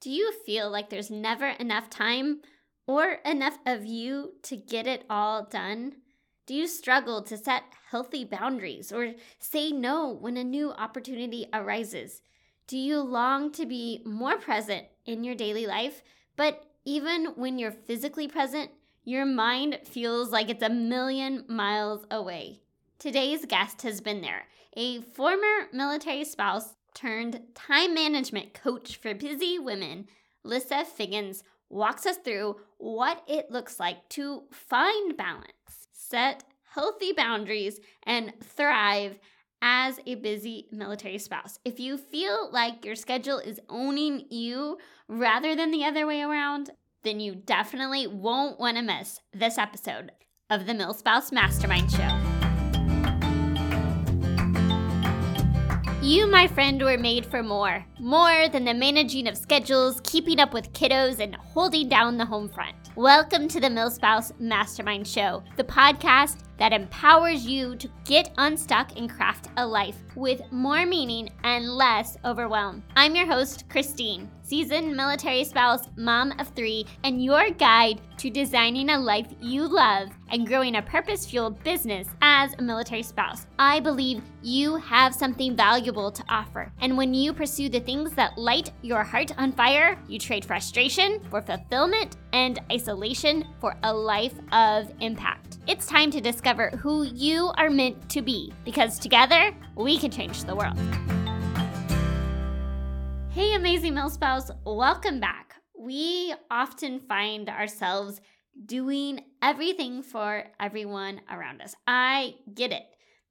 Do you feel like there's never enough time or enough of you to get it all done? Do you struggle to set healthy boundaries or say no when a new opportunity arises? Do you long to be more present in your daily life, but even when you're physically present, your mind feels like it's a million miles away? Today's guest has been there, a former military spouse turned time management coach for busy women, Lissa Figgens walks us through what it looks like to find balance, set healthy boundaries, and thrive as a busy military spouse. If you feel like your schedule is owning you rather than the other way around, then you definitely won't want to miss this episode of the MilSpouse Mastermind Show. You, my friend, were made for more. More than the managing of schedules, keeping up with kiddos, and holding down the home front. Welcome to the MilSpouse Mastermind Show, the podcast that empowers you to get unstuck and craft a life with more meaning and less overwhelm. I'm your host, Christine, seasoned military spouse, mom of three, and your guide to designing a life you love and growing a purpose fueled business as a military spouse. I believe you have something valuable to offer. And when you pursue the things that light your heart on fire, you trade frustration for fulfillment and isolation for a life of impact. It's time to discover who you are meant to be because together we can change the world. Hey, amazing MilSpouse, welcome back. We often find ourselves doing everything for everyone around us. I get it.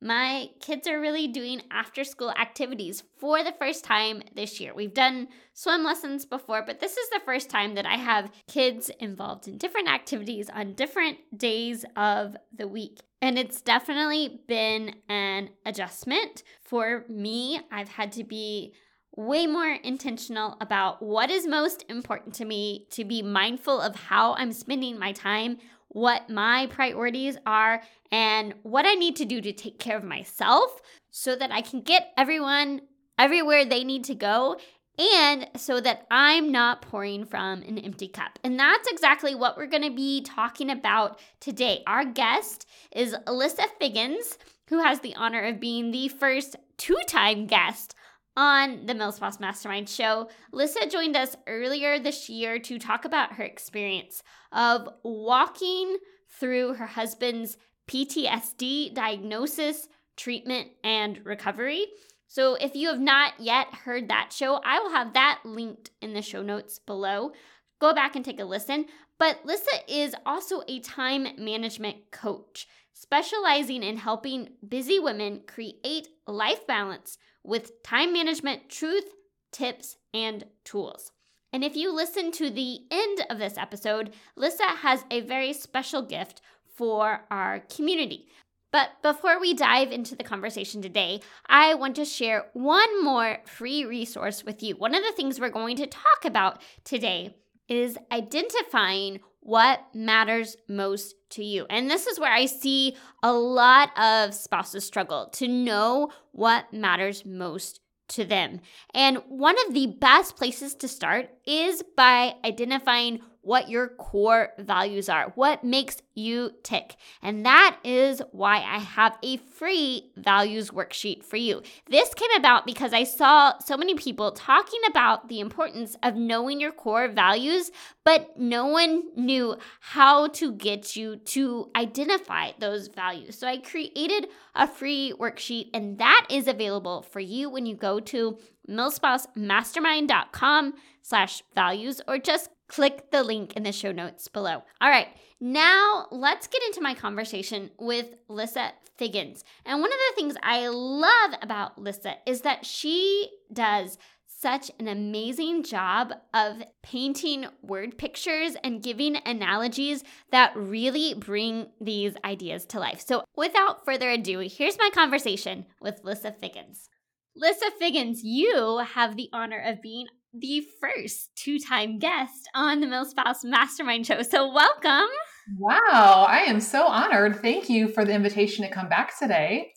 My kids are really doing after school activities for the first time this year. We've done swim lessons before, but this is the first time that I have kids involved in different activities on different days of the week. And it's definitely been an adjustment for me. I've had to be way more intentional about what is most important to me, to be mindful of how I'm spending my time, what my priorities are, and what I need to do to take care of myself so that I can get everyone everywhere they need to go and so that I'm not pouring from an empty cup. And that's exactly what we're going to be talking about today. Our guest is Alyssa Figgens, who has the honor of being the first two time guest on the MilSpouse Mastermind show. Lissa joined us earlier this year to talk about her experience of walking through her husband's PTSD diagnosis, treatment, and recovery. So, if you have not yet heard that show, I will have that linked in the show notes below. Go back and take a listen. But Lissa is also a time management coach, specializing in helping busy women create life balance with time management truth, tips, and tools. And if you listen to the end of this episode, Lissa has a very special gift for our community. But before we dive into the conversation today, I want to share one more free resource with you. One of the things we're going to talk about today is identifying what matters most to you. And this is where I see a lot of spouses struggle to know what matters most to them. And one of the best places to start is by identifying what your core values are, what makes you tick. And that is why I have a free values worksheet for you. This came about because I saw so many people talking about the importance of knowing your core values, but no one knew how to get you to identify those values. So I created a free worksheet, and that is available for you when you go to milspousemastermind.com slash values or just click the link in the show notes below. All right, now let's get into my conversation with Lissa Figgens. And one of the things I love about Lissa is that she does such an amazing job of painting word pictures and giving analogies that really bring these ideas to life. So, without further ado, here's my conversation with Lissa Figgens. Lissa Figgens, you have the honor of being the first two time guest on the MilSpouse Mastermind Show. So, welcome. Wow, I am so honored. Thank you for the invitation to come back today.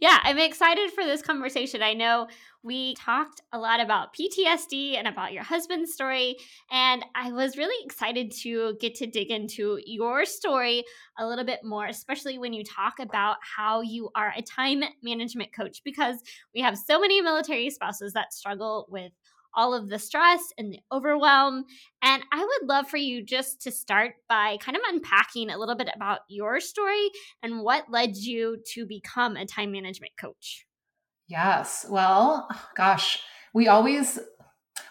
Yeah, I'm excited for this conversation. I know We talked a lot about PTSD and about your husband's story. And I was really excited to get to dig into your story a little bit more, especially when you talk about how you are a time management coach, because we have so many military spouses that struggle with all of the stress and the overwhelm. And I would love for you just to start by kind of unpacking a little bit about your story and what led you to become a time management coach. Yes. Well, gosh, we always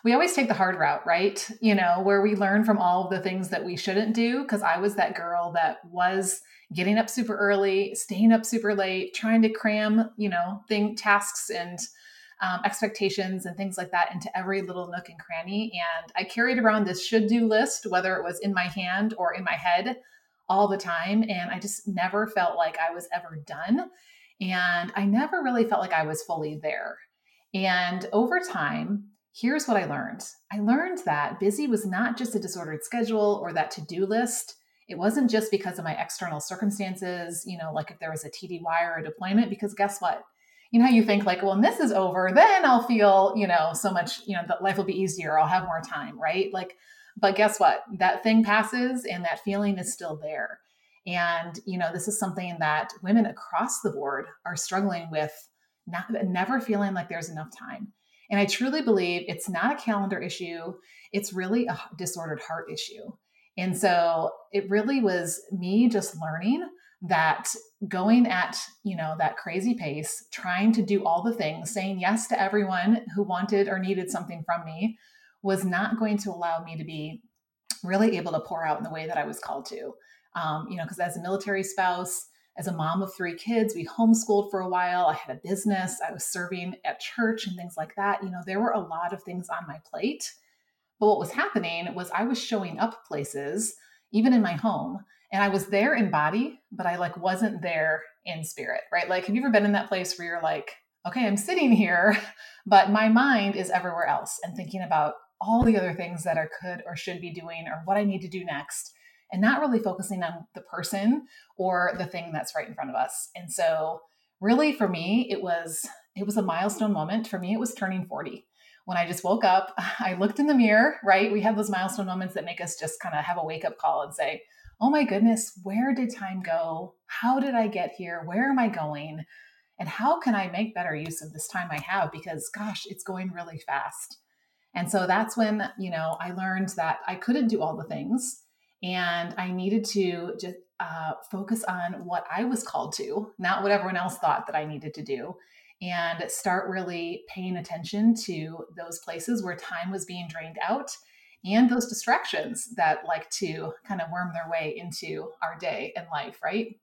we always take the hard route, right? You know, where we learn from all of the things that we shouldn't do because I was that girl that was getting up super early, staying up super late, trying to cram, you know, thing tasks and um, expectations and things like that into every little nook and cranny. And I carried around this should do list, whether it was in my hand or in my head all the time. And I just never felt like I was ever done. And I never really felt like I was fully there. And over time, here's what I learned I learned that busy was not just a disordered schedule or that to do list. It wasn't just because of my external circumstances, you know, like if there was a TDY or a deployment, because guess what? You know how you think like well when this is over then i'll feel you know so much you know that life will be easier. I'll have more time right? Like but guess what? That thing passes and that feeling is still there. And you know this is something that women across the board are struggling with not, never feeling like there's enough time. And i truly believe it's not a calendar issue. It's really a disordered heart issue. And so it really was me just learning that going at you know that crazy pace trying to do all the things saying yes to everyone who wanted or needed something from me was not going to allow me to be really able to pour out in the way that i was called to. Um, you know because as a military spouse as a mom of three kids we homeschooled for a while. I had a business. I was serving at church and things like that. You know there were a lot of things on my plate. But what was happening was i was showing up places even in my home and I was there in body, but I like wasn't there in spirit, right? Like, have you ever been in that place where you're like, okay, I'm sitting here, but my mind is everywhere else and thinking about all the other things that I could or should be doing or what I need to do next and not really focusing on the person or the thing that's right in front of us. And so really for me, it was it was a milestone moment. For me, it was turning 40 when I just woke up, I looked in the mirror, right? We have those milestone moments that make us just kind of have a wake up call and say, oh my goodness, where did time go? How did I get here? Where am I going? And how can I make better use of this time I have? Because gosh, it's going really fast. And so that's when, you know, I learned that I couldn't do all the things and I needed to just uh, focus on what I was called to, not what everyone else thought that I needed to do, and start really paying attention to those places where time was being drained out and those distractions that like to kind of worm their way into our day and life, right?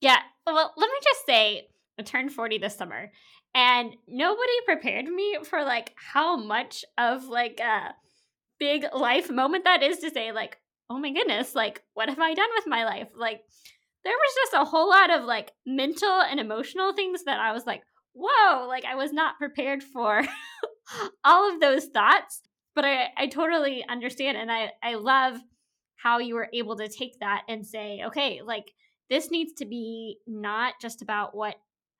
Yeah. Well, let me just say, I turned 40 this summer and nobody prepared me for like how much of like a big life moment that is to say like, oh my goodness, like what have I done with my life? Like there was just a whole lot of like mental and emotional things that I was like, whoa, like I was not prepared for all of those thoughts but I, I totally understand and I, I love how you were able to take that and say okay like this needs to be not just about what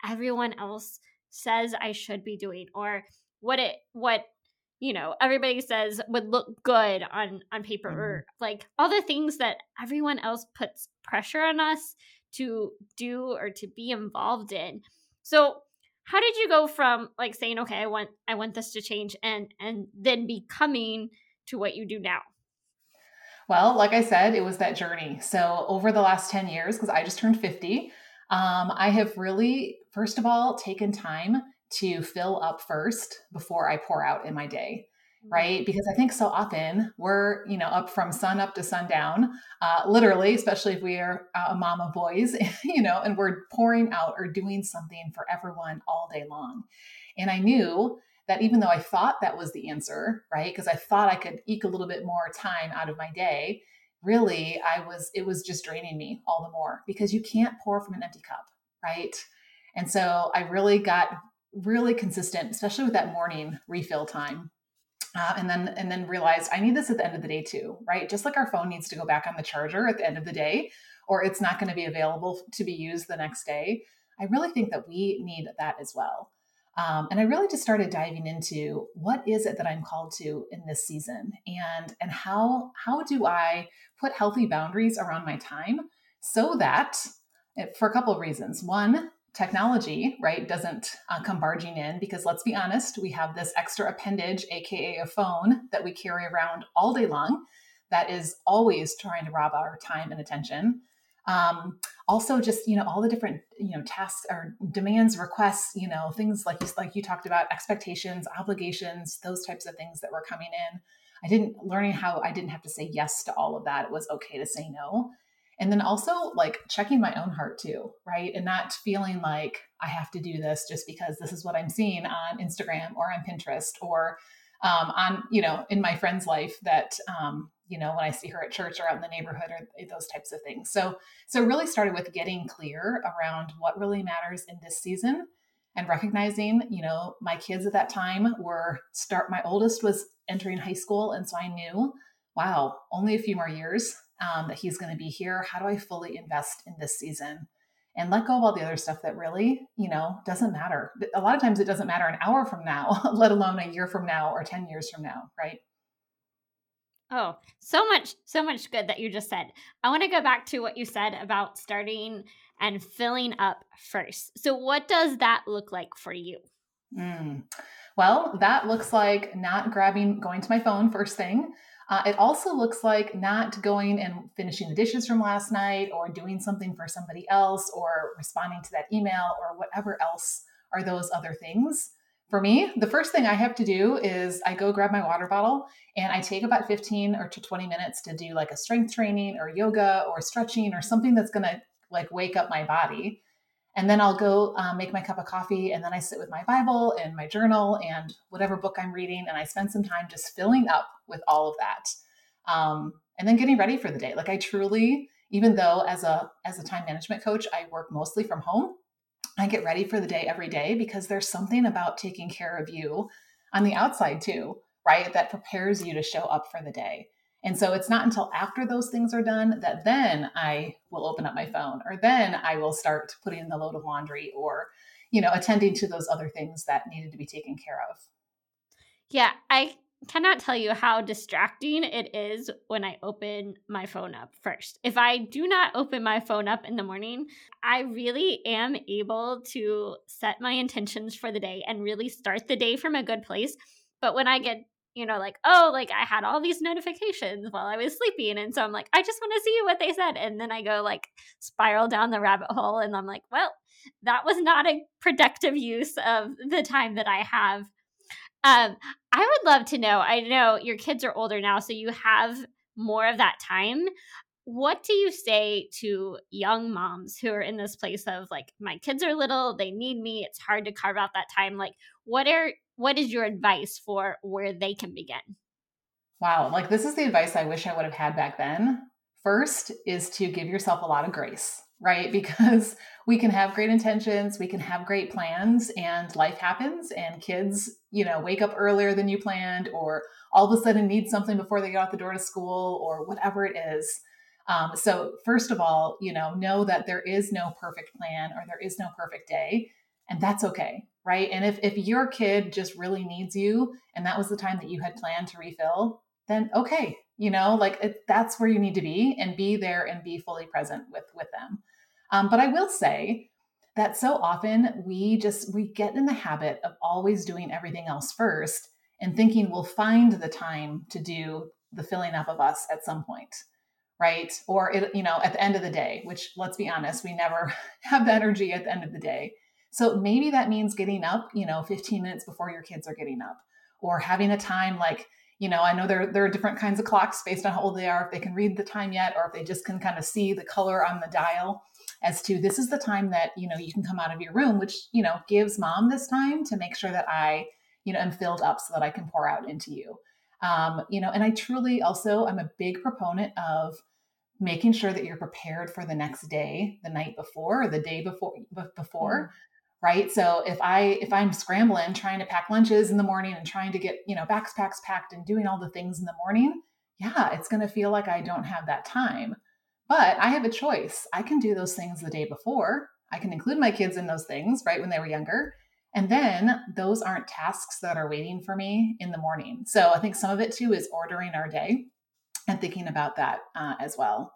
everyone else says i should be doing or what it what you know everybody says would look good on on paper mm-hmm. or like all the things that everyone else puts pressure on us to do or to be involved in so how did you go from like saying okay i want i want this to change and and then becoming to what you do now? Well like i said it was that journey. So over the last 10 years because i just turned 50 um, i have really first of all taken time to fill up first before i pour out in my day right? Because I think so often we're, you know, up from sun up to sundown, uh, literally, especially if we are a mom of boys, you know, and we're pouring out or doing something for everyone all day long. And I knew that even though I thought that was the answer, right? Because I thought I could eke a little bit more time out of my day, really, I was, it was just draining me all the more because you can't pour from an empty cup, right? And so I really got really consistent, especially with that morning refill time uh, and then and then realized I need this at the end of the day too, right? Just like our phone needs to go back on the charger at the end of the day, or it's not going to be available to be used the next day. I really think that we need that as well. Um, and I really just started diving into what is it that I'm called to in this season, and and how how do I put healthy boundaries around my time so that eh, for a couple of reasons. One, technology, right, doesn't uh, come barging in because let's be honest, we have this extra appendage, aka a phone, that we carry around all day long that is always trying to rob our time and attention. Um, also, just you know, all the different you know tasks or demands, requests, you know, things like you, like you talked about, expectations, obligations, those types of things that were coming in. I didn't learning how I didn't have to say yes to all of that. It was okay to say no. And then also like checking my own heart too, right? And not feeling like I have to do this just because this is what I'm seeing on Instagram or on Pinterest or um, on, you know, in my friend's life that, um, you know, when I see her at church or out in the neighborhood or those types of things. So, so really started with getting clear around what really matters in this season and recognizing, you know, my kids at that time were start, my oldest was entering high school. And so I knew, wow, only a few more years um, that he's going to be here. How do I fully invest in this season? And let go of all the other stuff that really, you know, doesn't matter. A lot of times it doesn't matter an hour from now, let alone a year from now or 10 years from now, right? Oh, so much, so much good that you just said. I want to go back to what you said about starting and filling up first. So, what does that look like for you? Mm. Well, that looks like not grabbing, going to my phone first thing, uh, it also looks like not going and finishing the dishes from last night or doing something for somebody else or responding to that email or whatever else are those other things. For me, the first thing I have to do is I go grab my water bottle and I take about 15 or to 20 minutes to do like a strength training or yoga or stretching or something that's going to like wake up my body. And then I'll go um, make my cup of coffee and then I sit with my Bible and my journal and whatever book I'm reading. And I spend some time just filling up with all of that. Um, and then getting ready for the day. Like I truly, even though as a as a time management coach, I work mostly from home, I get ready for the day every day because there's something about taking care of you on the outside too, right? That prepares you to show up for the day. And so it's not until after those things are done that then I will open up my phone or then I will start putting in the load of laundry or, you know, attending to those other things that needed to be taken care of. Yeah, I cannot tell you how distracting it is when I open my phone up first. If I do not open my phone up in the morning, I really am able to set my intentions for the day and really start the day from a good place. But when I get you know, like, oh, like I had all these notifications while I was sleeping. And so I'm like, I just want to see what they said. And then I go like spiral down the rabbit hole and I'm like, well, that was not a productive use of the time that I have. Um, I would love to know. I know your kids are older now, so you have more of that time. What do you say to young moms who are in this place of like, my kids are little, they need me, it's hard to carve out that time? Like, what are what is your advice for where they can begin? Wow, like this is the advice I wish I would have had back then. First is to give yourself a lot of grace, right? Because we can have great intentions, we can have great plans, and life happens, and kids, you know, wake up earlier than you planned, or all of a sudden need something before they get out the door to school, or whatever it is. Um, so, first of all, you know, know that there is no perfect plan or there is no perfect day, and that's okay right? And if if your kid just really needs you and that was the time that you had planned to refill, then okay, you know, like it, that's where you need to be and be there and be fully present with with them. Um, but I will say that so often we just we get in the habit of always doing everything else first and thinking we'll find the time to do the filling up of us at some point right or it, you know at the end of the day which let's be honest we never have the energy at the end of the day so maybe that means getting up, you know, 15 minutes before your kids are getting up or having a time like, you know, I know there, there are different kinds of clocks based on how old they are, if they can read the time yet, or if they just can kind of see the color on the dial as to this is the time that, you know, you can come out of your room, which, you know, gives mom this time to make sure that I, you know, am filled up so that I can pour out into you. Um, you know, and I truly also, I'm a big proponent of making sure that you're prepared for the next day, the night before, or the day before, before, mm right? So if i if i'm scrambling trying to pack lunches in the morning and trying to get you know backpacks packed and doing all the things in the morning yeah it's going to feel like i don't have that time. But i have a choice. I can do those things the day before. I can include my kids in those things right when they were younger. And then those aren't tasks that are waiting for me in the morning. So I think some of it too is ordering our day and thinking about that uh, as well.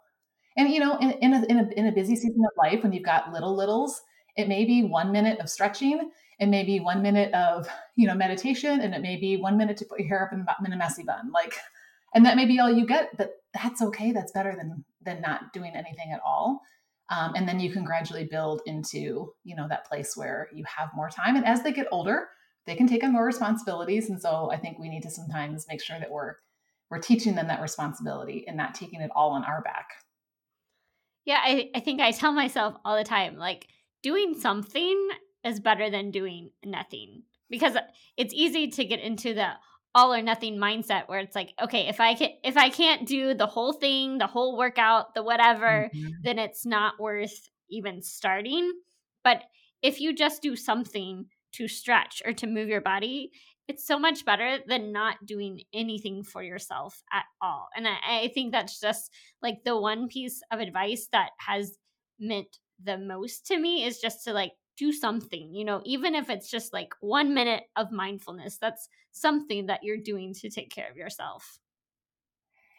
And you know, in, in, a, in, a, in a busy season of life, when you've got little littles, it may be one minute of stretching, it may be one minute of you know meditation, and it may be one minute to put your hair up in, in a messy bun. Like, and that may be all you get, but that's okay. That's better than than not doing anything at all. Um, and then you can gradually build into you know that place where you have more time. And as they get older, they can take on more responsibilities. And so I think we need to sometimes make sure that we're we're teaching them that responsibility and not taking it all on our back. Yeah, I, I think I tell myself all the time, like doing something is better than doing nothing because it's easy to get into the all or nothing mindset where it's like okay if i can if i can't do the whole thing the whole workout the whatever mm-hmm. then it's not worth even starting but if you just do something to stretch or to move your body it's so much better than not doing anything for yourself at all. And I, I, think that's just like the one piece of advice that has meant the most to me is just to like do something, you know, even if it's just like one minute of mindfulness, that's something that you're doing to take care of yourself.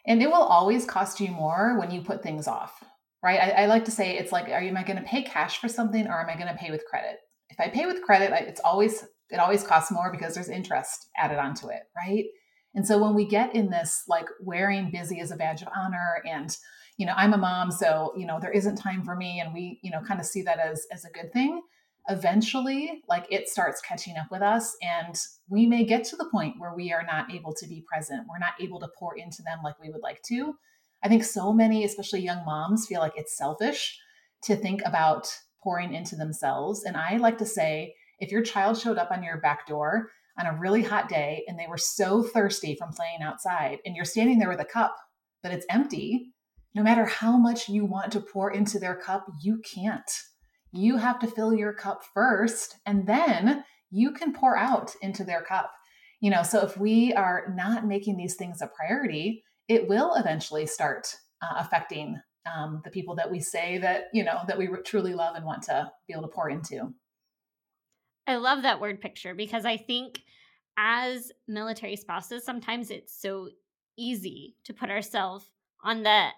And it will always cost you more when you put things off, right? I, I like to say it's like, are you, am I going to pay cash for something or am I going to pay with credit? If I pay with credit, it's always it always costs more because there's interest added onto it, right? And so when we get in this like wearing busy as a badge of honor and you know, I'm a mom, so you know, there isn't time for me and we, you know, kind of see that as as a good thing. Eventually, like it starts catching up with us and we may get to the point where we are not able to be present. We're not able to pour into them like we would like to. I think so many, especially young moms, feel like it's selfish to think about pouring into themselves. And I like to say, if your child showed up on your back door on a really hot day and they were so thirsty from playing outside and you're standing there with a cup but it's empty, no matter how much you want to pour into their cup, you can't. You have to fill your cup first and then you can pour out into their cup. You know, so if we are not making these things a priority, it will eventually start uh, affecting um, the people that we say that, you know, that we truly love and want to be able to pour into. I love that word picture because I think as military spouses, sometimes it's so easy to put ourselves on the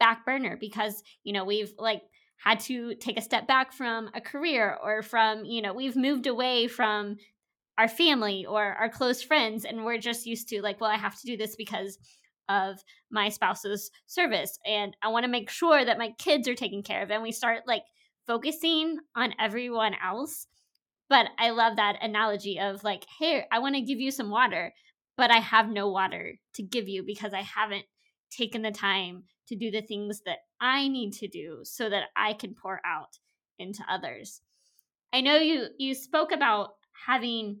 back burner because, you know, we've like had to take a step back from a career or from, you know, we've moved away from our family or our close friends and we're just used to like, well, I have to do this because of my spouse's service and I want to make sure that my kids are taken care of and we start like focusing on everyone else. But I love that analogy of like, hey, I want to give you some water, but I have no water to give you because I haven't taken the time to do the things that I need to do so that I can pour out into others. I know you you spoke about having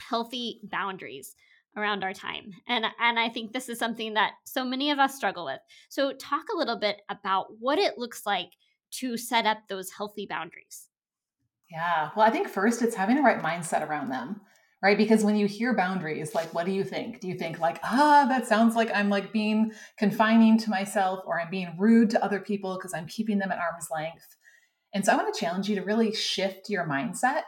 healthy boundaries around our time. And and I think this is something that so many of us struggle with. So talk a little bit about what it looks like to set up those healthy boundaries. Yeah. Well, I think first it's having the right mindset around them, right? Because when you hear boundaries, like, what do you think? Do you think, like, ah, that sounds like I'm like being confining to myself or I'm being rude to other people because I'm keeping them at arm's length? And so I want to challenge you to really shift your mindset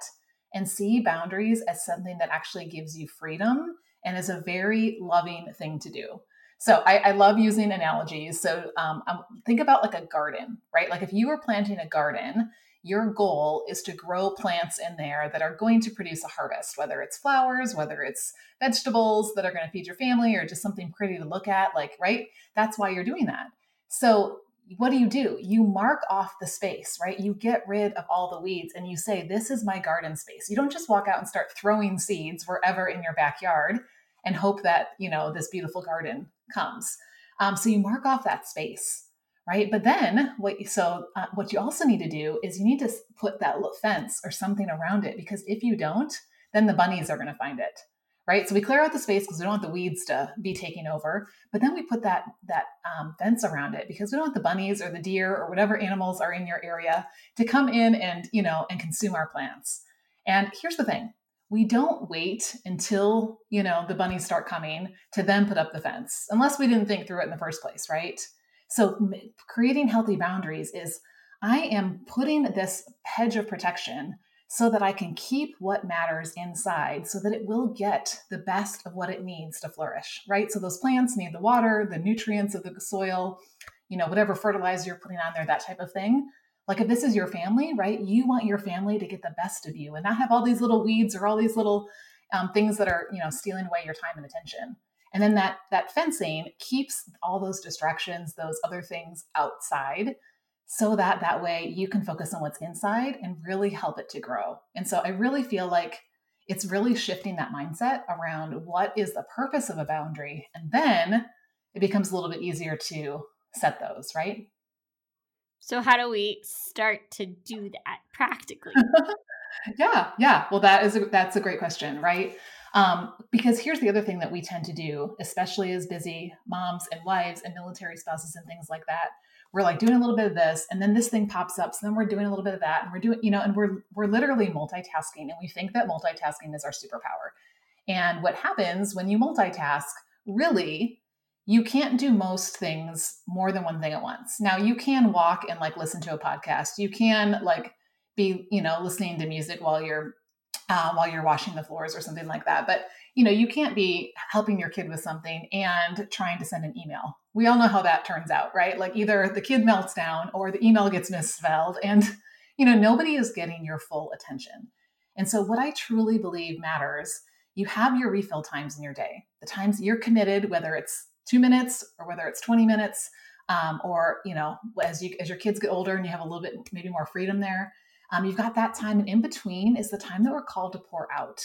and see boundaries as something that actually gives you freedom and is a very loving thing to do. So I, I love using analogies. So um, um think about like a garden, right? Like if you were planting a garden your goal is to grow plants in there that are going to produce a harvest, whether it's flowers, whether it's vegetables that are going to feed your family, or just something pretty to look at. Like, right? That's why you're doing that. So, what do you do? You mark off the space, right? You get rid of all the weeds and you say, This is my garden space. You don't just walk out and start throwing seeds wherever in your backyard and hope that, you know, this beautiful garden comes. Um, so, you mark off that space right? But then what you, so uh, what you also need to do is you need to put that fence or something around it because if you don't then the bunnies are going to find it right? So we clear out the space because we don't want the weeds to be taking over but then we put that that um, fence around it because we don't want the bunnies or the deer or whatever animals are in your area to come in and you know and consume our plants. And here's the thing we don't wait until you know the bunnies start coming to then put up the fence unless we didn't think through it in the first place right so, creating healthy boundaries is I am putting this hedge of protection so that I can keep what matters inside so that it will get the best of what it needs to flourish, right? So those plants need the water, the nutrients of the soil, you know, whatever fertilizer you're putting on there, that type of thing. Like if this is your family, right? You want your family to get the best of you and not have all these little weeds or all these little um, things that are, you know, stealing away your time and attention. And then that that fencing keeps all those distractions, those other things outside so that that way you can focus on what's inside and really help it to grow. And so I really feel like it's really shifting that mindset around what is the purpose of a boundary. And then it becomes a little bit easier to set those, right? So, how do we start to do that practically? yeah, yeah. Well, that is a, that's a great question, right? Um, because here's the other thing that we tend to do, especially as busy moms and wives and military spouses and things like that. We're like doing a little bit of this and then this thing pops up so then we're doing a little bit of that and we're doing you know and we're we're literally multitasking and we think that multitasking is our superpower. And what happens when you multitask really you can't do most things more than one thing at once. Now you can walk and like listen to a podcast. You can like be you know listening to music while you're uh, while you're washing the floors or something like that but you know, you can't be helping your kid with something and trying to send an email. We all know how that turns out, right? Like either the kid melts down or the email gets misspelled and you know, nobody is getting your full attention. And so what I truly believe matters, you have your refill times in your day. The times you're committed whether it's 2 minutes or whether it's 20 minutes um, or you know, as you as your kids get older and you have a little bit maybe more freedom there, um, you've got that time and in between is the time that we're called to pour out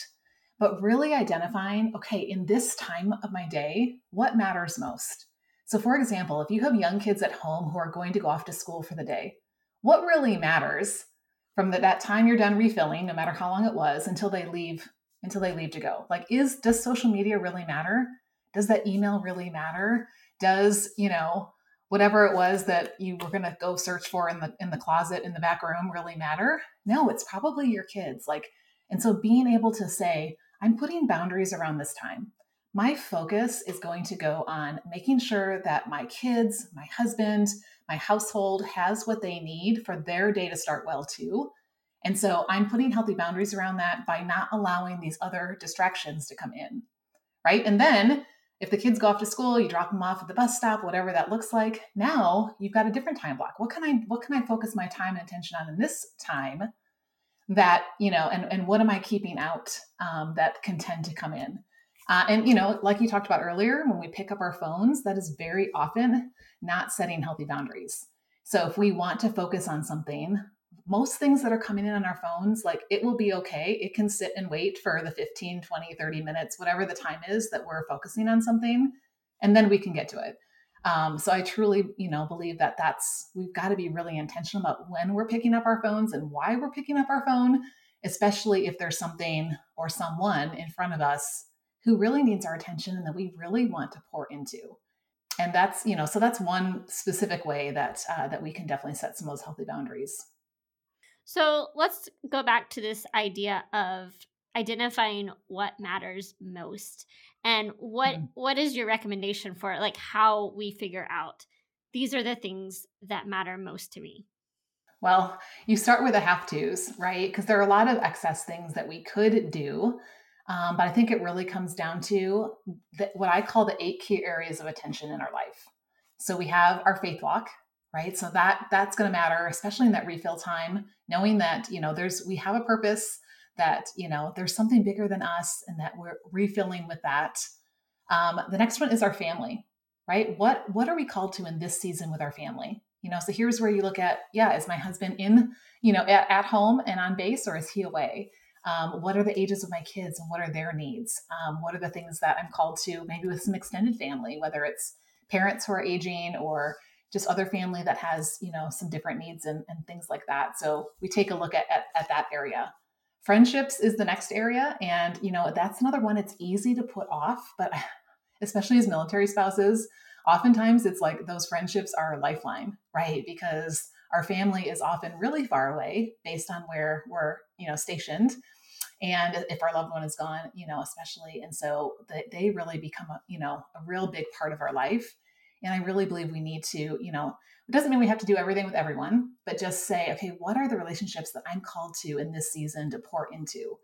but really identifying, okay, in this time of my day, what matters most? So, for example, if you have young kids at home who are going to go off to school for the day, what really matters from the, that time you're done refilling, no matter how long it was, until they leave, until they leave to go? Like, is does social media really matter? Does that email really matter? Does you know whatever it was that you were going to go search for in the in the closet in the back room really matter? No, it's probably your kids. Like, and so being able to say, I'm putting boundaries around this time. My focus is going to go on making sure that my kids, my husband, my household has what they need for their day to start well too. And so I'm putting healthy boundaries around that by not allowing these other distractions to come in. Right. And then if the kids go off to school, you drop them off at the bus stop, whatever that looks like. Now you've got a different time block. What can I what can I focus my time and attention on in this time that you know and, and what am i keeping out um, that can tend to come in uh, and you know like you talked about earlier when we pick up our phones that is very often not setting healthy boundaries so if we want to focus on something most things that are coming in on our phones like it will be okay it can sit and wait for the 15 20 30 minutes whatever the time is that we're focusing on something and then we can get to it um, so I truly, you know, believe that that's we've got to be really intentional about when we're picking up our phones and why we're picking up our phone, especially if there's something or someone in front of us who really needs our attention and that we really want to pour into. And that's, you know, so that's one specific way that uh, that we can definitely set some of those healthy boundaries. So let's go back to this idea of identifying what matters most and what mm. what is your recommendation for like how we figure out these are the things that matter most to me? Well you start with the have to's right? Because there are a lot of excess things that we could do um, but i think it really comes down to the, what i call the eight key areas of attention in our life. So we have our faith walk right? So that that's going to matter especially in that refill time knowing that you know there's we have a purpose that you know there's something bigger than us and that we're refilling with that. Um, the next one is our family right? What what are we called to in this season with our family? You know so here's where you look at yeah is my husband in you know at, at home and on base or is he away? Um, what are the ages of my kids and what are their needs? Um, what are the things that i'm called to maybe with some extended family whether it's parents who are aging or just other family that has you know some different needs and, and things like that. So we take a look at, at, at that area. Friendships is the next area and you know that's another one it's easy to put off but especially as military spouses oftentimes it's like those friendships are a lifeline right? Because our family is often really far away based on where we're you know stationed. And if our loved one is gone you know especially and so they, they really become a you know a real big part of our life And I really believe we need to, you know, it doesn't mean we have to do everything with everyone, but just say, okay, what are the relationships that I'm called to in this season to pour into?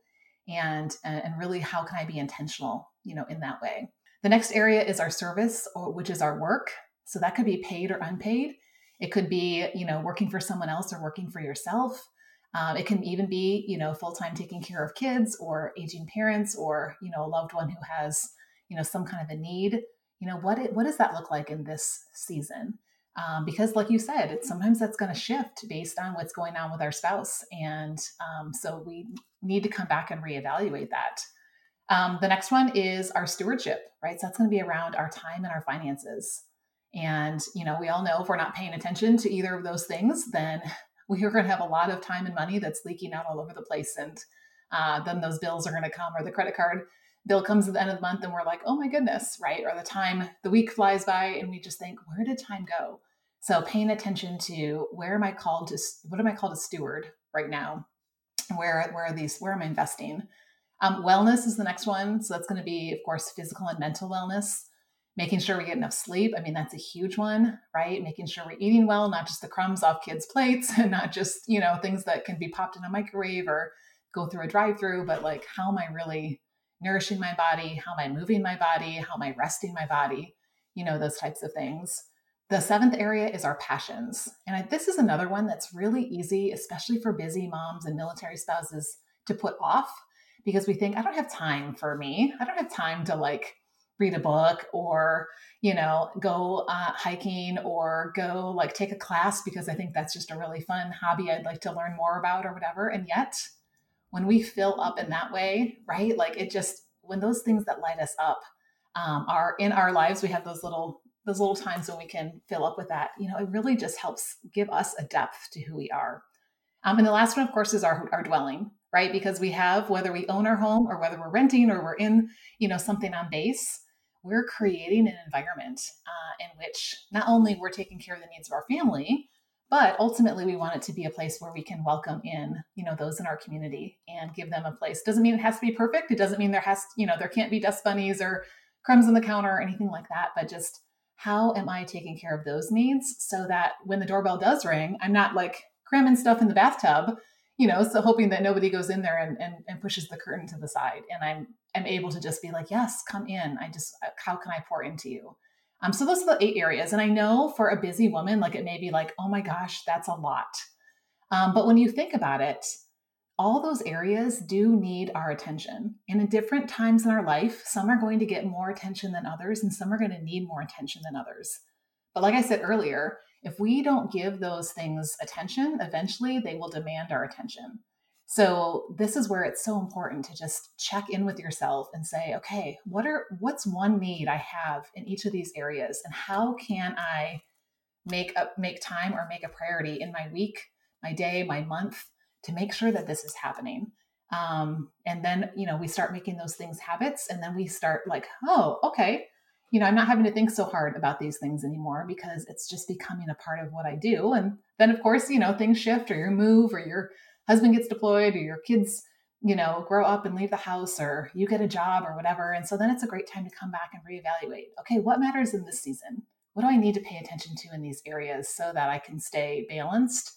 And, and really, how can I be intentional, you know, in that way? The next area is our service, which is our work. So that could be paid or unpaid. It could be, you know, working for someone else or working for yourself. Um, it can even be, you know, full time taking care of kids or aging parents or, you know, a loved one who has, you know, some kind of a need. You know, what it, what does that look like in this season? Um, because, like you said, it's, sometimes that's going to shift based on what's going on with our spouse, and um, so we need to come back and reevaluate that. Um, the next one is our stewardship, right? So that's going to be around our time and our finances. And you know, we all know if we're not paying attention to either of those things, then we are going to have a lot of time and money that's leaking out all over the place. And uh, then those bills are going to come, or the credit card bill comes at the end of the month, and we're like, oh my goodness, right? Or the time, the week flies by, and we just think, where did time go? So paying attention to where am I called to, what am I called to steward right now? Where, where are these, where am I investing? Um, wellness is the next one. So that's going to be, of course, physical and mental wellness making sure we get enough sleep. I mean, that's a huge one, right? Making sure we're eating well, not just the crumbs off kids' plates and not just, you know, things that can be popped in a microwave or go through a drive through, but like, how am I really nourishing my body? How am I moving my body? How am I resting my body? You know, those types of things. The seventh area is our passions. And I, this is another one that's really easy, especially for busy moms and military spouses, to put off because we think, I don't have time for me. I don't have time to like, read a book or you know go uh, hiking or go like take a class because i think that's just a really fun hobby i'd like to learn more about or whatever and yet when we fill up in that way right? Like it just when those things that light us up um, are in our lives we have those little those little times when we can fill up with that you know it really just helps give us a depth to who we are. Um, and the last one of course is our, our dwelling right? Because we have whether we own our home or whether we're renting or we're in you know something on base we're creating an environment uh, in which not only we're taking care of the needs of our family, but ultimately we want it to be a place where we can welcome in, you know, those in our community and give them a place. Doesn't mean it has to be perfect. It doesn't mean there has, you know, there can't be dust bunnies or crumbs on the counter or anything like that, but just how am I taking care of those needs so that when the doorbell does ring, I'm not like cramming stuff in the bathtub, you know, so hoping that nobody goes in there and, and, and pushes the curtain to the side. And I'm i'm able to just be like, yes, come in. I just, uh, how can I pour into you? Um, so those are the eight areas. And I know for a busy woman, like it may be like, oh my gosh, that's a lot. Um, but when you think about it, all those areas do need our attention. And in different times in our life, some are going to get more attention than others, and some are going to need more attention than others. But like I said earlier, if we don't give those things attention, eventually they will demand our attention. So this is where it's so important to just check in with yourself and say, okay, what are what's one need I have in each of these areas and how can I make a make time or make a priority in my week, my day, my month to make sure that this is happening. Um, and then, you know, we start making those things habits and then we start like, oh, okay, you know, I'm not having to think so hard about these things anymore because it's just becoming a part of what I do. And then of course, you know, things shift or you move or you're husband gets deployed or your kids you know grow up and leave the house or you get a job or whatever. And so then it's a great time to come back and reevaluate okay what matters in this season? What do i need to pay attention to in these areas so that i can stay balanced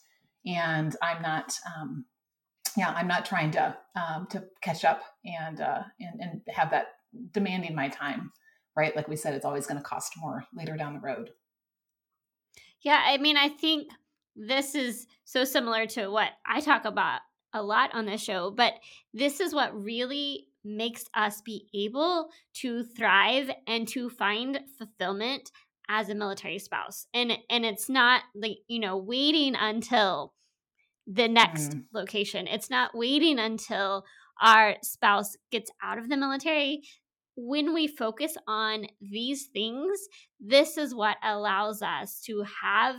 and i'm not um, yeah i'm not trying to um, to catch up and, uh, and and have that demanding my time right? Like we said it's always going to cost more later down the road. Yeah i mean i think this is so similar to what I talk about a lot on this show, but this is what really makes us be able to thrive and to find fulfillment as a military spouse. And and it's not like, you know, waiting until the next mm. location. It's not waiting until our spouse gets out of the military. When we focus on these things, this is what allows us to have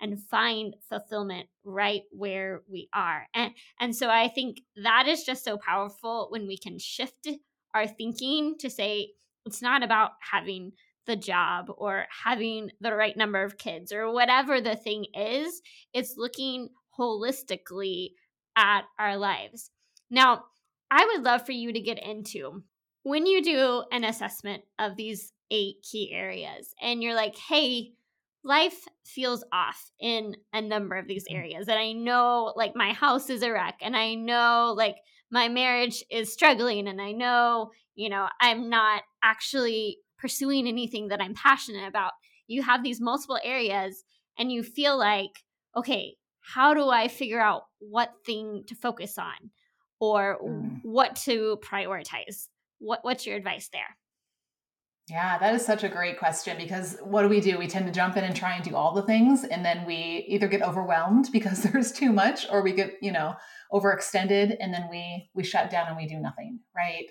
and find fulfillment right where we are. And and so I think that is just so powerful when we can shift our thinking to say it's not about having the job or having the right number of kids or whatever the thing is. It's looking holistically at our lives. Now, I would love for you to get into when you do an assessment of these eight key areas and you're like, hey, life feels off in a number of these mm. areas. And I know like my house is a wreck and I know like my marriage is struggling and I know, you know, I'm not actually pursuing anything that I'm passionate about. You have these multiple areas and you feel like, okay, how do I figure out what thing to focus on or mm. what to prioritize? What what's your advice there? Yeah, that is such a great question because what do we do? We tend to jump in and try and do all the things and then we either get overwhelmed because there's too much or we get, you know, overextended and then we we shut down and we do nothing, right?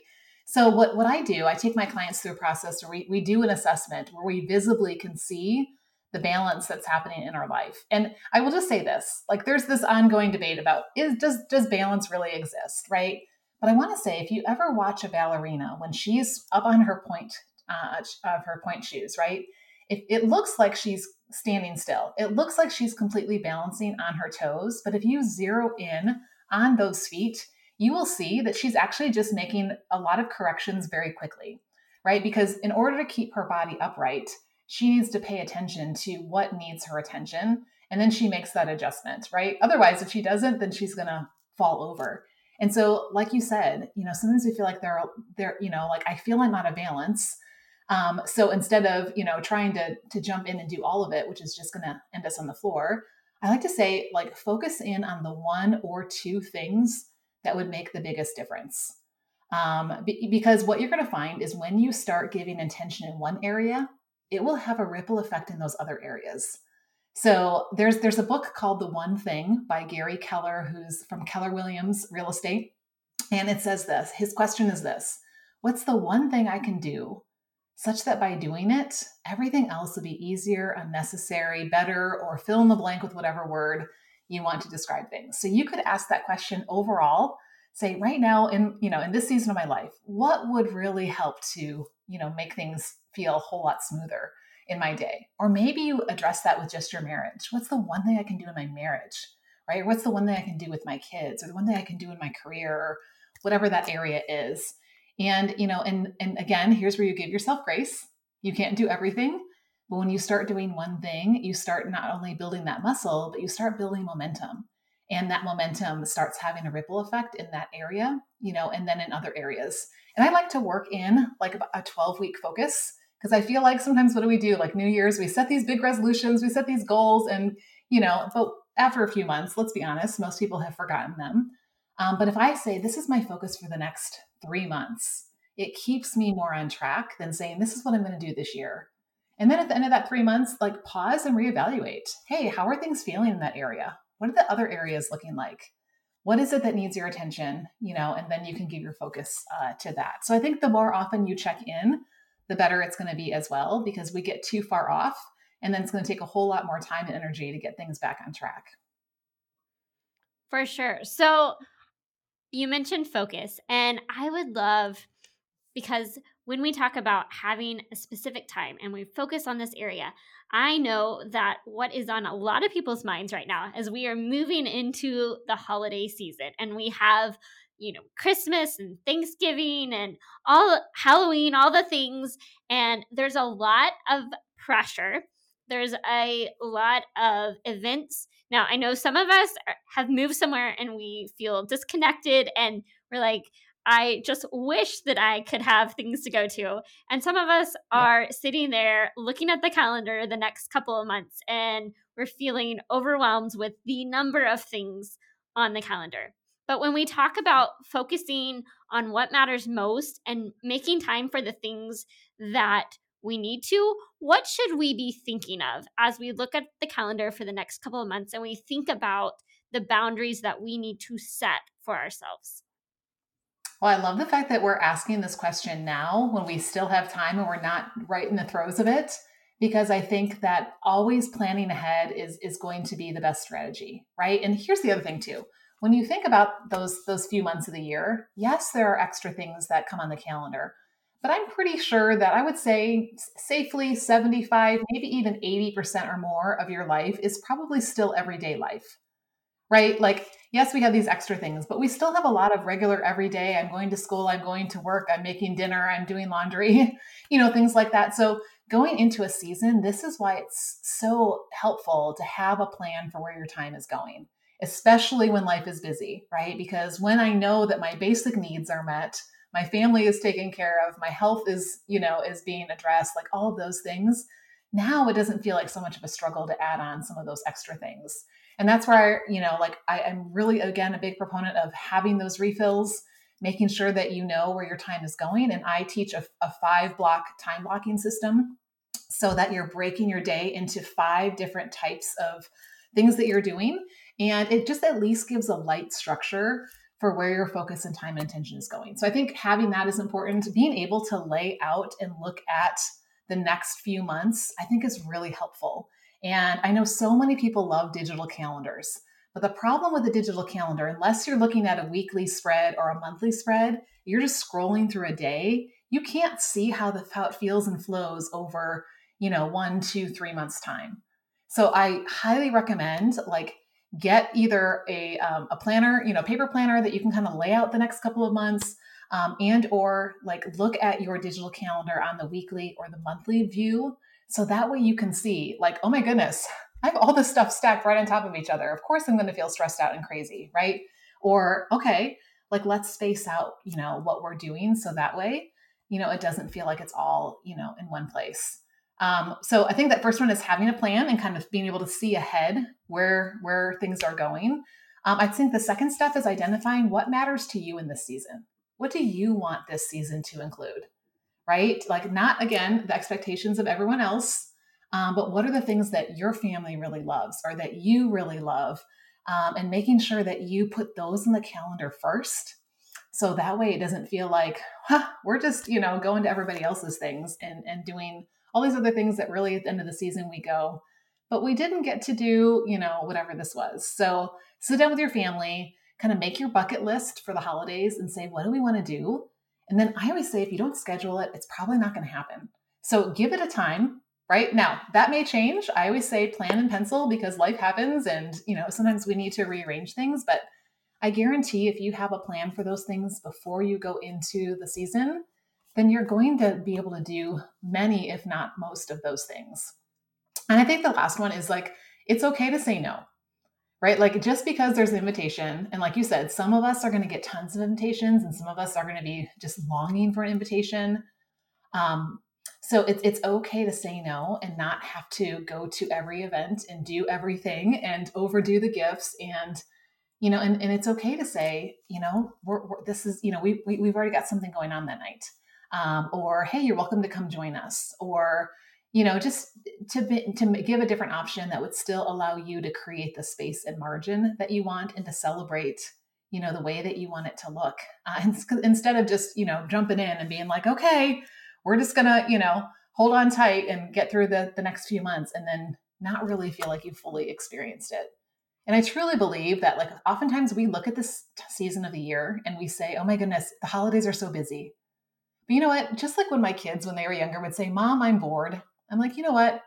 So what what I do, I take my clients through a process where we, we do an assessment where we visibly can see the balance that's happening in our life. And I will just say this, like there's this ongoing debate about is does does balance really exist, right? But I want to say if you ever watch a ballerina when she's up on her pointe uh, of her pointe shoes, right? It, it looks like she's standing still. It looks like she's completely balancing on her toes. But if you zero in on those feet, you will see that she's actually just making a lot of corrections very quickly, right? Because in order to keep her body upright, she needs to pay attention to what needs her attention. And then she makes that adjustment, right? Otherwise, if she doesn't, then she's going to fall over. And so, like you said, you know, sometimes we feel like they're, they're, you know, like I feel I'm out of balance. Um, so instead of you know trying to to jump in and do all of it, which is just going to end us on the floor, I like to say like focus in on the one or two things that would make the biggest difference. Um, be, because what you're going to find is when you start giving intention in one area, it will have a ripple effect in those other areas. So there's there's a book called The One Thing by Gary Keller, who's from Keller Williams Real Estate, and it says this. His question is this: What's the one thing I can do such that by doing it, everything else will be easier, unnecessary, better, or fill in the blank with whatever word you want to describe things. So you could ask that question overall, say right now in, you know, in this season of my life, what would really help to, you know, make things feel a whole lot smoother in my day? Or maybe you address that with just your marriage. What's the one thing I can do in my marriage? Right? Or what's the one thing I can do with my kids or the one thing I can do in my career or whatever that area is and, you know, and and again, here's where you give yourself grace. You can't do everything. But when you start doing one thing, you start not only building that muscle, but you start building momentum. And that momentum starts having a ripple effect in that area, you know, and then in other areas. And I like to work in like a 12 week focus because I feel like sometimes what do we do? Like New Year's, we set these big resolutions, we set these goals, and, you know, but after a few months, let's be honest, most people have forgotten them. Um, but if I say, this is my focus for the next three months, it keeps me more on track than saying, this is what I'm going to do this year. And then at the end of that three months, like pause and reevaluate. Hey, how are things feeling in that area? What are the other areas looking like? What is it that needs your attention? You know, and then you can give your focus uh, to that. So I think the more often you check in, the better it's going to be as well, because we get too far off and then it's going to take a whole lot more time and energy to get things back on track. For sure. So you mentioned focus, and I would love because when we talk about having a specific time and we focus on this area, I know that what is on a lot of people's minds right now as we are moving into the holiday season and we have, you know, Christmas and Thanksgiving and all Halloween, all the things, and there's a lot of pressure. There's a lot of events now, I know some of us have moved somewhere and we feel disconnected and we're like, I just wish that I could have things to go to. And some of us are yeah. sitting there looking at the calendar the next couple of months and we're feeling overwhelmed with the number of things on the calendar. But when we talk about focusing on what matters most and making time for the things that we need to, what should we be thinking of as we look at the calendar for the next couple of months and we think about the boundaries that we need to set for ourselves? Well, I love the fact that we're asking this question now when we still have time and we're not right in the throes of it because I think that always planning ahead is is going to be the best strategy, right? And here's the other thing too. When you think about those those few months of the year, yes, there are extra things that come on the calendar, but I'm pretty sure that I would say safely 75, maybe even 80% or more of your life is probably still everyday life, right? Like, yes, we have these extra things, but we still have a lot of regular everyday. I'm going to school, I'm going to work, I'm making dinner, I'm doing laundry, you know, things like that. So, going into a season, this is why it's so helpful to have a plan for where your time is going, especially when life is busy, right? Because when I know that my basic needs are met, my family is taken care of, my health is, you know, is being addressed, like all of those things, now it doesn't feel like so much of a struggle to add on some of those extra things. And that's where, you know, like I am really, again, a big proponent of having those refills, making sure that you know where your time is going. And I teach a, a five block time blocking system so that you're breaking your day into five different types of things that you're doing. And it just at least gives a light structure for where your focus and time and attention is going. So I think having that is important. Being able to lay out and look at the next few months, I think is really helpful. And I know so many people love digital calendars. But the problem with a digital calendar, unless you're looking at a weekly spread or a monthly spread, you're just scrolling through a day. You can't see how the how it feels and flows over, you know, one, two, three months time. So I highly recommend like get either a, um, a planner, you know, paper planner that you can kind of lay out the next couple of months, um, and or like look at your digital calendar on the weekly or the monthly view so that way you can see, like, oh my goodness, I have all this stuff stacked right on top of each other. Of course, I'm going to feel stressed out and crazy, right? Or, okay, like, let's space out, you know, what we're doing. So that way, you know, it doesn't feel like it's all, you know, in one place. Um, so I think that first one is having a plan and kind of being able to see ahead where where things are going. Um, I think the second step is identifying what matters to you in this season. What do you want this season to include? right? Like, not again, the expectations of everyone else, um, but what are the things that your family really loves or that you really love? Um, and making sure that you put those in the calendar first. So that way it doesn't feel like, huh, we're just, you know, going to everybody else's things and, and doing all these other things that really at the end of the season we go, but we didn't get to do, you know, whatever this was. So sit down with your family, kind of make your bucket list for the holidays and say, what do we want to do? And then I always say, if you don't schedule it, it's probably not going to happen. So give it a time, right? Now, that may change. I always say plan and pencil because life happens and, you know, sometimes we need to rearrange things, but I guarantee if you have a plan for those things before you go into the season, then you're going to be able to do many, if not most of those things. And I think the last one is like, it's okay to say no right? Like just because there's an invitation, and like you said, some of us are going to get tons of invitations, and some of us are going to be just longing for an invitation. Um, so it's it's okay to say no and not have to go to every event and do everything and overdo the gifts and you know and, and it's okay to say you know we're, we're this is you know we, we we've already got something going on that night um, or hey you're welcome to come join us or you know just to be, to give a different option that would still allow you to create the space and margin that you want and to celebrate you know the way that you want it to look uh, instead of just you know jumping in and being like okay we're just gonna you know hold on tight and get through the the next few months and then not really feel like you fully experienced it. And i truly believe that like oftentimes we look at this season of the year and we say oh my goodness the holidays are so busy but you know what just like when my kids when they were younger would say mom i'm bored I'm like, you know what?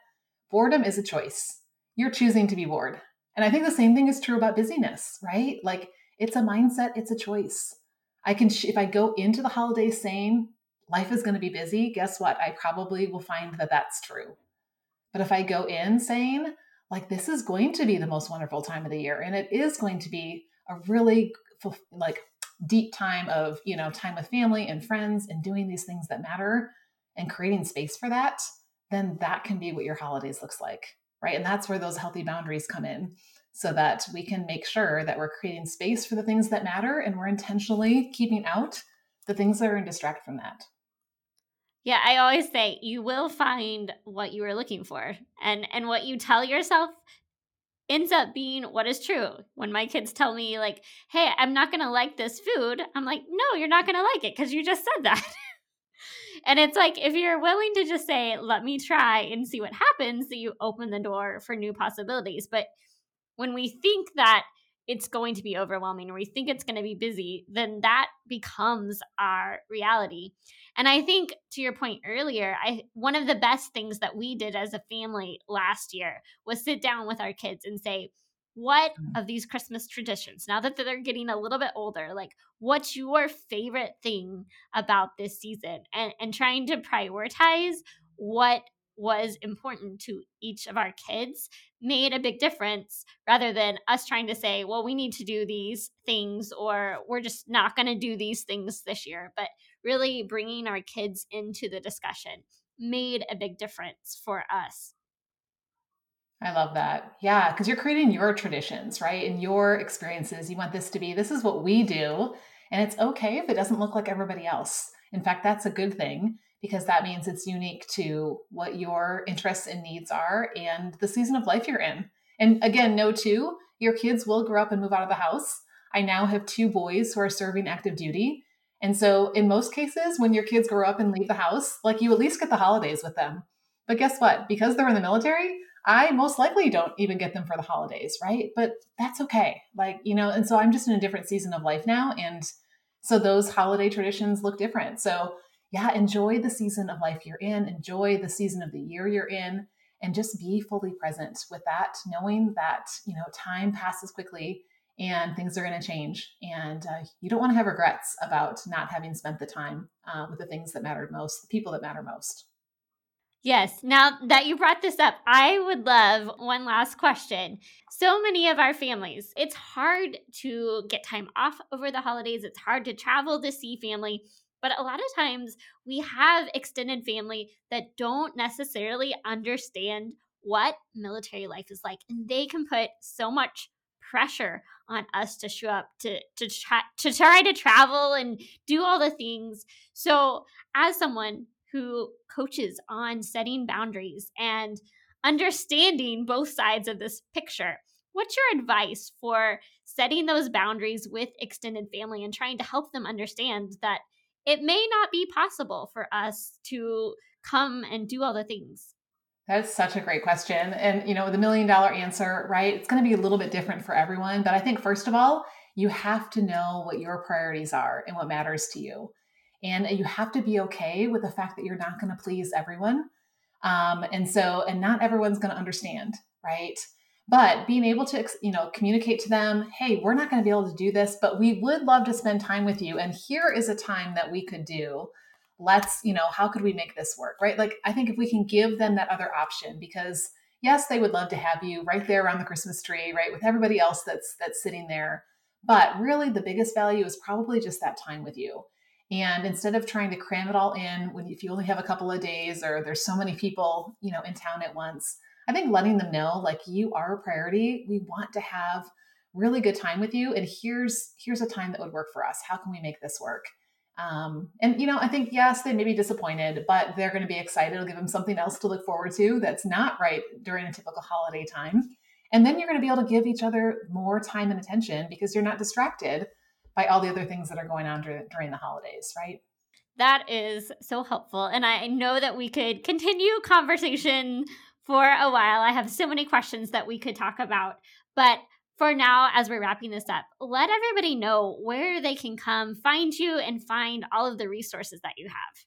Boredom is a choice. You're choosing to be bored. And I think the same thing is true about busyness, right? Like it's a mindset, it's a choice. I can, if I go into the holidays saying life is going to be busy, guess what? I probably will find that that's true. But if I go in saying, like, this is going to be the most wonderful time of the year, and it is going to be a really like deep time of, you know, time with family and friends and doing these things that matter and creating space for that, then that can be what your holidays looks like, right? And that's where those healthy boundaries come in so that we can make sure that we're creating space for the things that matter and we're intentionally keeping out the things that are in distract from that. Yeah, I always say you will find what you are looking for. And and what you tell yourself ends up being what is true. When my kids tell me like, "Hey, I'm not going to like this food." I'm like, "No, you're not going to like it because you just said that." And it's like if you're willing to just say, let me try and see what happens, that you open the door for new possibilities. But when we think that it's going to be overwhelming or we think it's going to be busy, then that becomes our reality. And I think to your point earlier, I one of the best things that we did as a family last year was sit down with our kids and say, what mm. of these Christmas traditions, now that they're getting a little bit older, like what's your favorite thing about this season and, and trying to prioritize what was important to each of our kids made a big difference rather than us trying to say, well, we need to do these things or we're just not going to do these things this year. But really bringing our kids into the discussion made a big difference for us. I love that. Yeah, because you're creating your traditions, right? And your experiences. You want this to be this is what we do. And it's okay if it doesn't look like everybody else. In fact, that's a good thing because that means it's unique to what your interests and needs are and the season of life you're in. And again, no two, your kids will grow up and move out of the house. I now have two boys who are serving active duty. And so, in most cases, when your kids grow up and leave the house, like you at least get the holidays with them. But guess what? Because they're in the military, I most likely don't even get them for the holidays, right? But that's okay. Like, you know, and so I'm just in a different season of life now. And so those holiday traditions look different. So, yeah, enjoy the season of life you're in, enjoy the season of the year you're in, and just be fully present with that, knowing that, you know, time passes quickly and things are going to change. And uh, you don't want to have regrets about not having spent the time uh, with the things that mattered most, the people that matter most. Yes. Now that you brought this up, I would love one last question. So many of our families, it's hard to get time off over the holidays. It's hard to travel to see family. But a lot of times we have extended family that don't necessarily understand what military life is like. And they can put so much pressure on us to show up to to try to try to travel and do all the things. So as someone who coaches on setting boundaries and understanding both sides of this picture, what's your advice for setting those boundaries with extended family and trying to help them understand that it may not be possible for us to come and do all the things? That's such a great question. And, you know, the million dollar answer, right? It's going to be a little bit different for everyone. But I think, first of all, you have to know what your priorities are and what matters to you. And you have to be okay with the fact that you're not going to please everyone. Um, and so, and not everyone's going to understand, right? but being able to you know communicate to them hey we're not going to be able to do this but we would love to spend time with you and here is a time that we could do let's you know how could we make this work right like i think if we can give them that other option because yes they would love to have you right there around the christmas tree right with everybody else that's that's sitting there but really the biggest value is probably just that time with you and instead of trying to cram it all in when if you only have a couple of days or there's so many people you know in town at once I think letting them know like you are a priority. We want to have really good time with you and here's here's a time that would work for us. How can we make this work? Um, and you know, I think yes, they may be disappointed, but they're going to be excited. It'll give them something else to look forward to that's not right during a typical holiday time. And then you're going to be able to give each other more time and attention because you're not distracted by all the other things that are going on during, during the holidays, right? That is so helpful. And I know that we could continue conversation for a while. I have so many questions that we could talk about. But for now, as we're wrapping this up, let everybody know where they can come find you and find all of the resources that you have.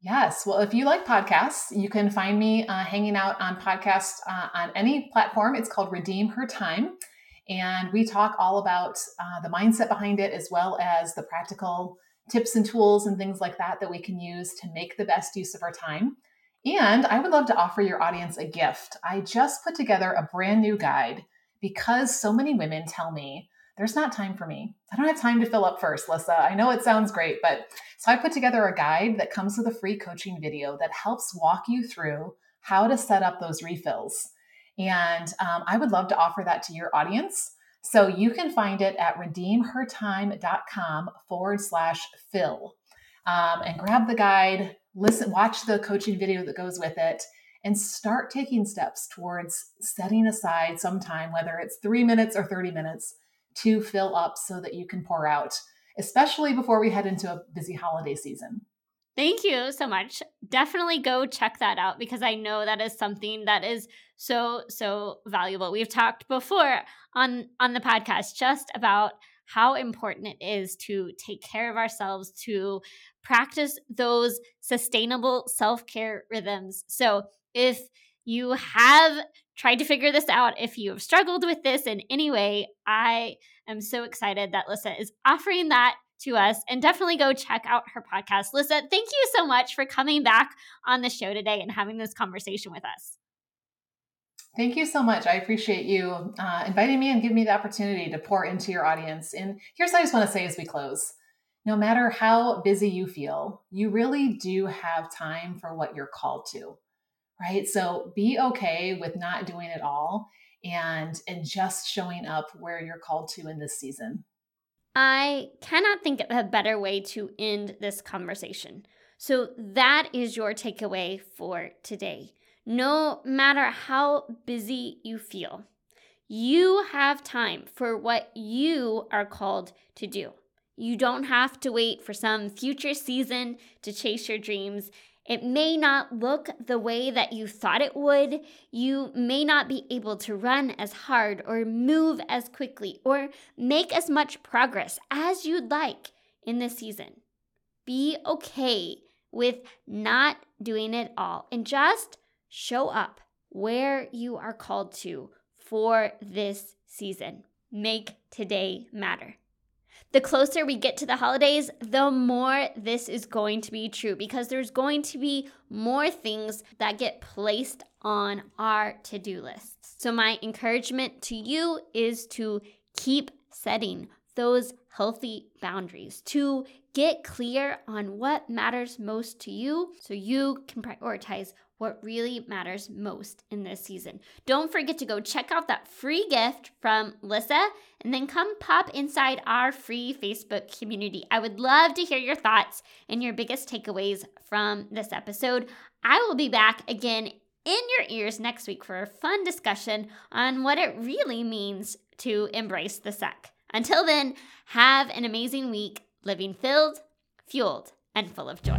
Yes. Well, if you like podcasts, you can find me uh, hanging out on podcasts uh, on any platform. It's called Redeem Her Time. And we talk all about uh, the mindset behind it, as well as the practical tips and tools and things like that that we can use to make the best use of our time. And I would love to offer your audience a gift. I just put together a brand new guide because so many women tell me there's not time for me. I don't have time to fill up first, Lissa. I know it sounds great, but so I put together a guide that comes with a free coaching video that helps walk you through how to set up those refills. And um, I would love to offer that to your audience. So you can find it at redeemhertime.com forward slash fill. Um, and grab the guide, listen, watch the coaching video that goes with it, and start taking steps towards setting aside some time, whether it's three minutes or 30 minutes, to fill up so that you can pour out, especially before we head into a busy holiday season. Thank you so much. Definitely go check that out because I know that is something that is so so valuable. We've talked before on on the podcast just about how important it is to take care of ourselves, to practice those sustainable self care rhythms. So, if you have tried to figure this out, if you have struggled with this in any way, I am so excited that Lissa is offering that to us and definitely go check out her podcast. Lissa, thank you so much for coming back on the show today and having this conversation with us. Thank you so much. I appreciate you uh, inviting me and giving me the opportunity to pour into your audience. And here's what I just want to say as we close no matter how busy you feel, you really do have time for what you're called to, right? So be okay with not doing it all and and just showing up where you're called to in this season. I cannot think of a better way to end this conversation. So that is your takeaway for today. No matter how busy you feel, you have time for what you are called to do. You don't have to wait for some future season to chase your dreams. It may not look the way that you thought it would. You may not be able to run as hard or move as quickly or make as much progress as you'd like in this season. Be okay with not doing it all and just show up where you are called to for this season. Make today matter the closer we get to the holidays, the more this is going to be true because there's going to be more things that get placed on our to do lists. So, my encouragement to you is to keep setting those healthy boundaries, to get clear on what matters most to you so you can prioritize what really matters most in this season. Don't forget to go check out that free gift from Lissa and then come pop inside our free Facebook community. I would love to hear your thoughts and your biggest takeaways from this episode. I will be back again in your ears next week for a fun discussion on what it really means to embrace the suck. Until then, have an amazing week living filled, fueled, and full of joy.